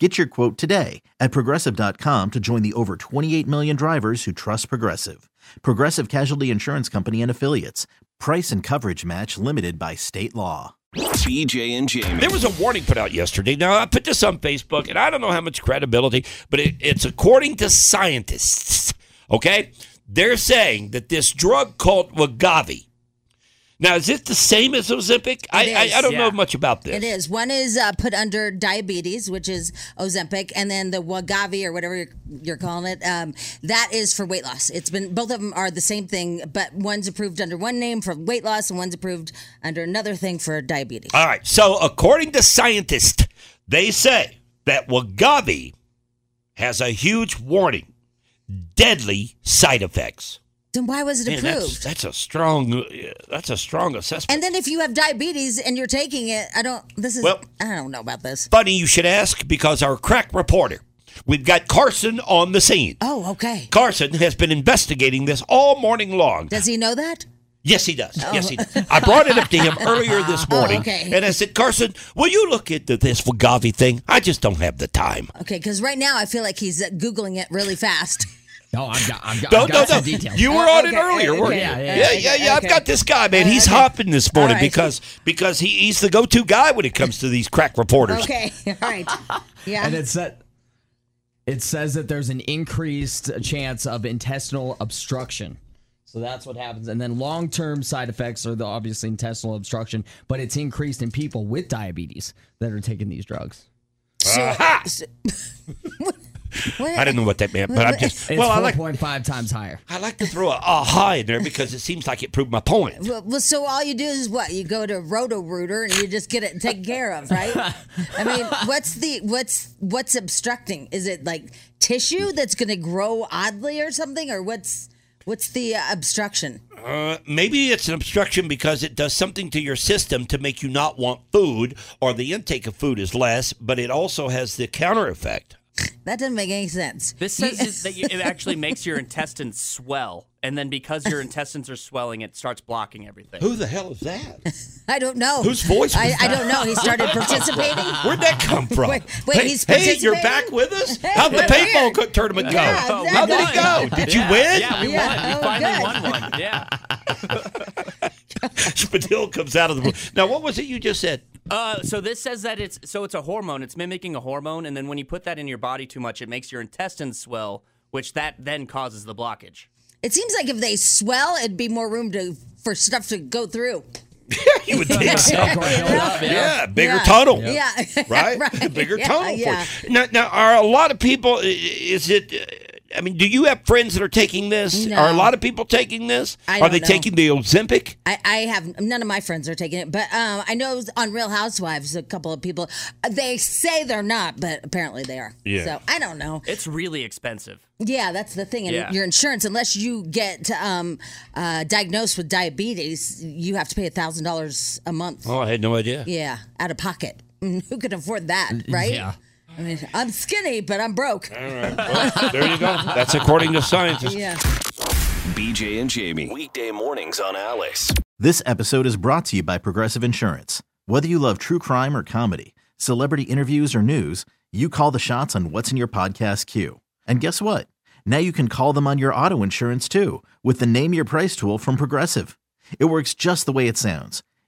Get your quote today at progressive.com to join the over 28 million drivers who trust Progressive. Progressive Casualty Insurance Company and Affiliates. Price and coverage match limited by state law. BJ and Jamie. There was a warning put out yesterday. Now, I put this on Facebook, and I don't know how much credibility, but it, it's according to scientists. Okay? They're saying that this drug called Wegovy. Now, is it the same as Ozempic? I, I. I don't know much about this. It is. One is uh, put under diabetes, which is Ozempic, and then the Wagavi or whatever you're, you're calling it, um, that is for weight loss. It's been both of them are the same thing, but one's approved under one name for weight loss, and one's approved under another thing for diabetes. All right. So, according to scientists, they say that Wagavi has a huge warning deadly side effects. Then why was it Man, approved? that's, that's a strong uh, that's a strong assessment. and then if you have diabetes and you're taking it, I don't. This is. Well- I don't know about this. Funny you should ask because our crack reporter, we've got Carson on the scene. Oh, okay. Carson has been investigating this all morning long. Does he know that? Yes, he does. Yes, he does. I brought it up to him earlier this morning, Oh, okay. and I said, Carson, will you look into this Wegovy thing? I just don't have the time. Okay, because right now I feel like he's googling it really fast. No, I've got, I've got, No, I've no, got no. some details. You were Oh, on it earlier, okay, weren't okay, you? yeah, Yeah, yeah, yeah, yeah. I've got this guy, man. He's okay. hopping this morning All right. because because he, he's the go-to guy when it comes to these crack reporters. Okay, all right. Yeah. And it said it says that there's an increased chance of intestinal obstruction. So that's what happens. And then long-term side effects are the obviously intestinal obstruction, but it's increased in people with diabetes that are taking these drugs. Aha! Where- I didn't know what that meant, but I'm just It's well. I like 4.5 times higher. I like to throw a aha in there because it seems like it proved my point. Well, well, so all you do is what? You go to Roto Rooter and you just get it taken care of, right? I mean, what's the what's what's obstructing? Is it like tissue that's going to grow oddly or something, or what's what's the uh, obstruction? Uh, maybe it's an obstruction because it does something to your system to make you not want food, or the intake of food is less. But it also has the counter effect. That doesn't make any sense. This You- says that you, it actually makes your intestines swell, and then because your intestines are swelling, it starts blocking everything. Who the hell is that? I don't know Whose voice I, was I don't know. He started participating. Where'd that come from? Wait, wait, hey, he's hey, you're back with us? How'd the we're paintball co- tournament go? Yeah, oh, How did it go? Did you yeah, win? Yeah, we Yeah, won. We oh, finally good. won one. Yeah. Spadil comes out of the room. Now, what was it you just said? Uh, so this says that it's so it's a hormone. It's mimicking a hormone, and then when you put that in your body too much, it makes your intestines swell, which that then causes the blockage. It seems like if they swell, it'd be more room to for stuff to go through. You would think so. yeah. Yeah, bigger Yeah. tunnel. Yeah, Right? right. Bigger Yeah, tunnel. Yeah. For you. Now, now, are a lot of people, is it, uh, I mean, do you have friends that are taking this? No. Are a lot of people taking this? I are don't they know. taking the Ozempic? I, I have none of my friends are taking it, but um, I know on Real Housewives, a couple of people they say they're not, but apparently they are. Yeah. So I don't know. It's really expensive. Yeah, that's the thing. And Yeah. your insurance, unless you get um, uh, diagnosed with diabetes, you have to pay a thousand dollars a month. Oh, I had no idea. Yeah, out of pocket. Who can afford that, right? Yeah. I mean, I'm skinny, but I'm broke. Well, there you go. That's according to scientists. Yeah. BJ and Jamie. Weekday mornings on Alice. This episode is brought to you by Progressive Insurance. Whether you love true crime or comedy, celebrity interviews or news, you call the shots on what's in your podcast queue. And guess what? Now you can call them on your auto insurance too with the Name Your Price tool from Progressive. It works just the way it sounds.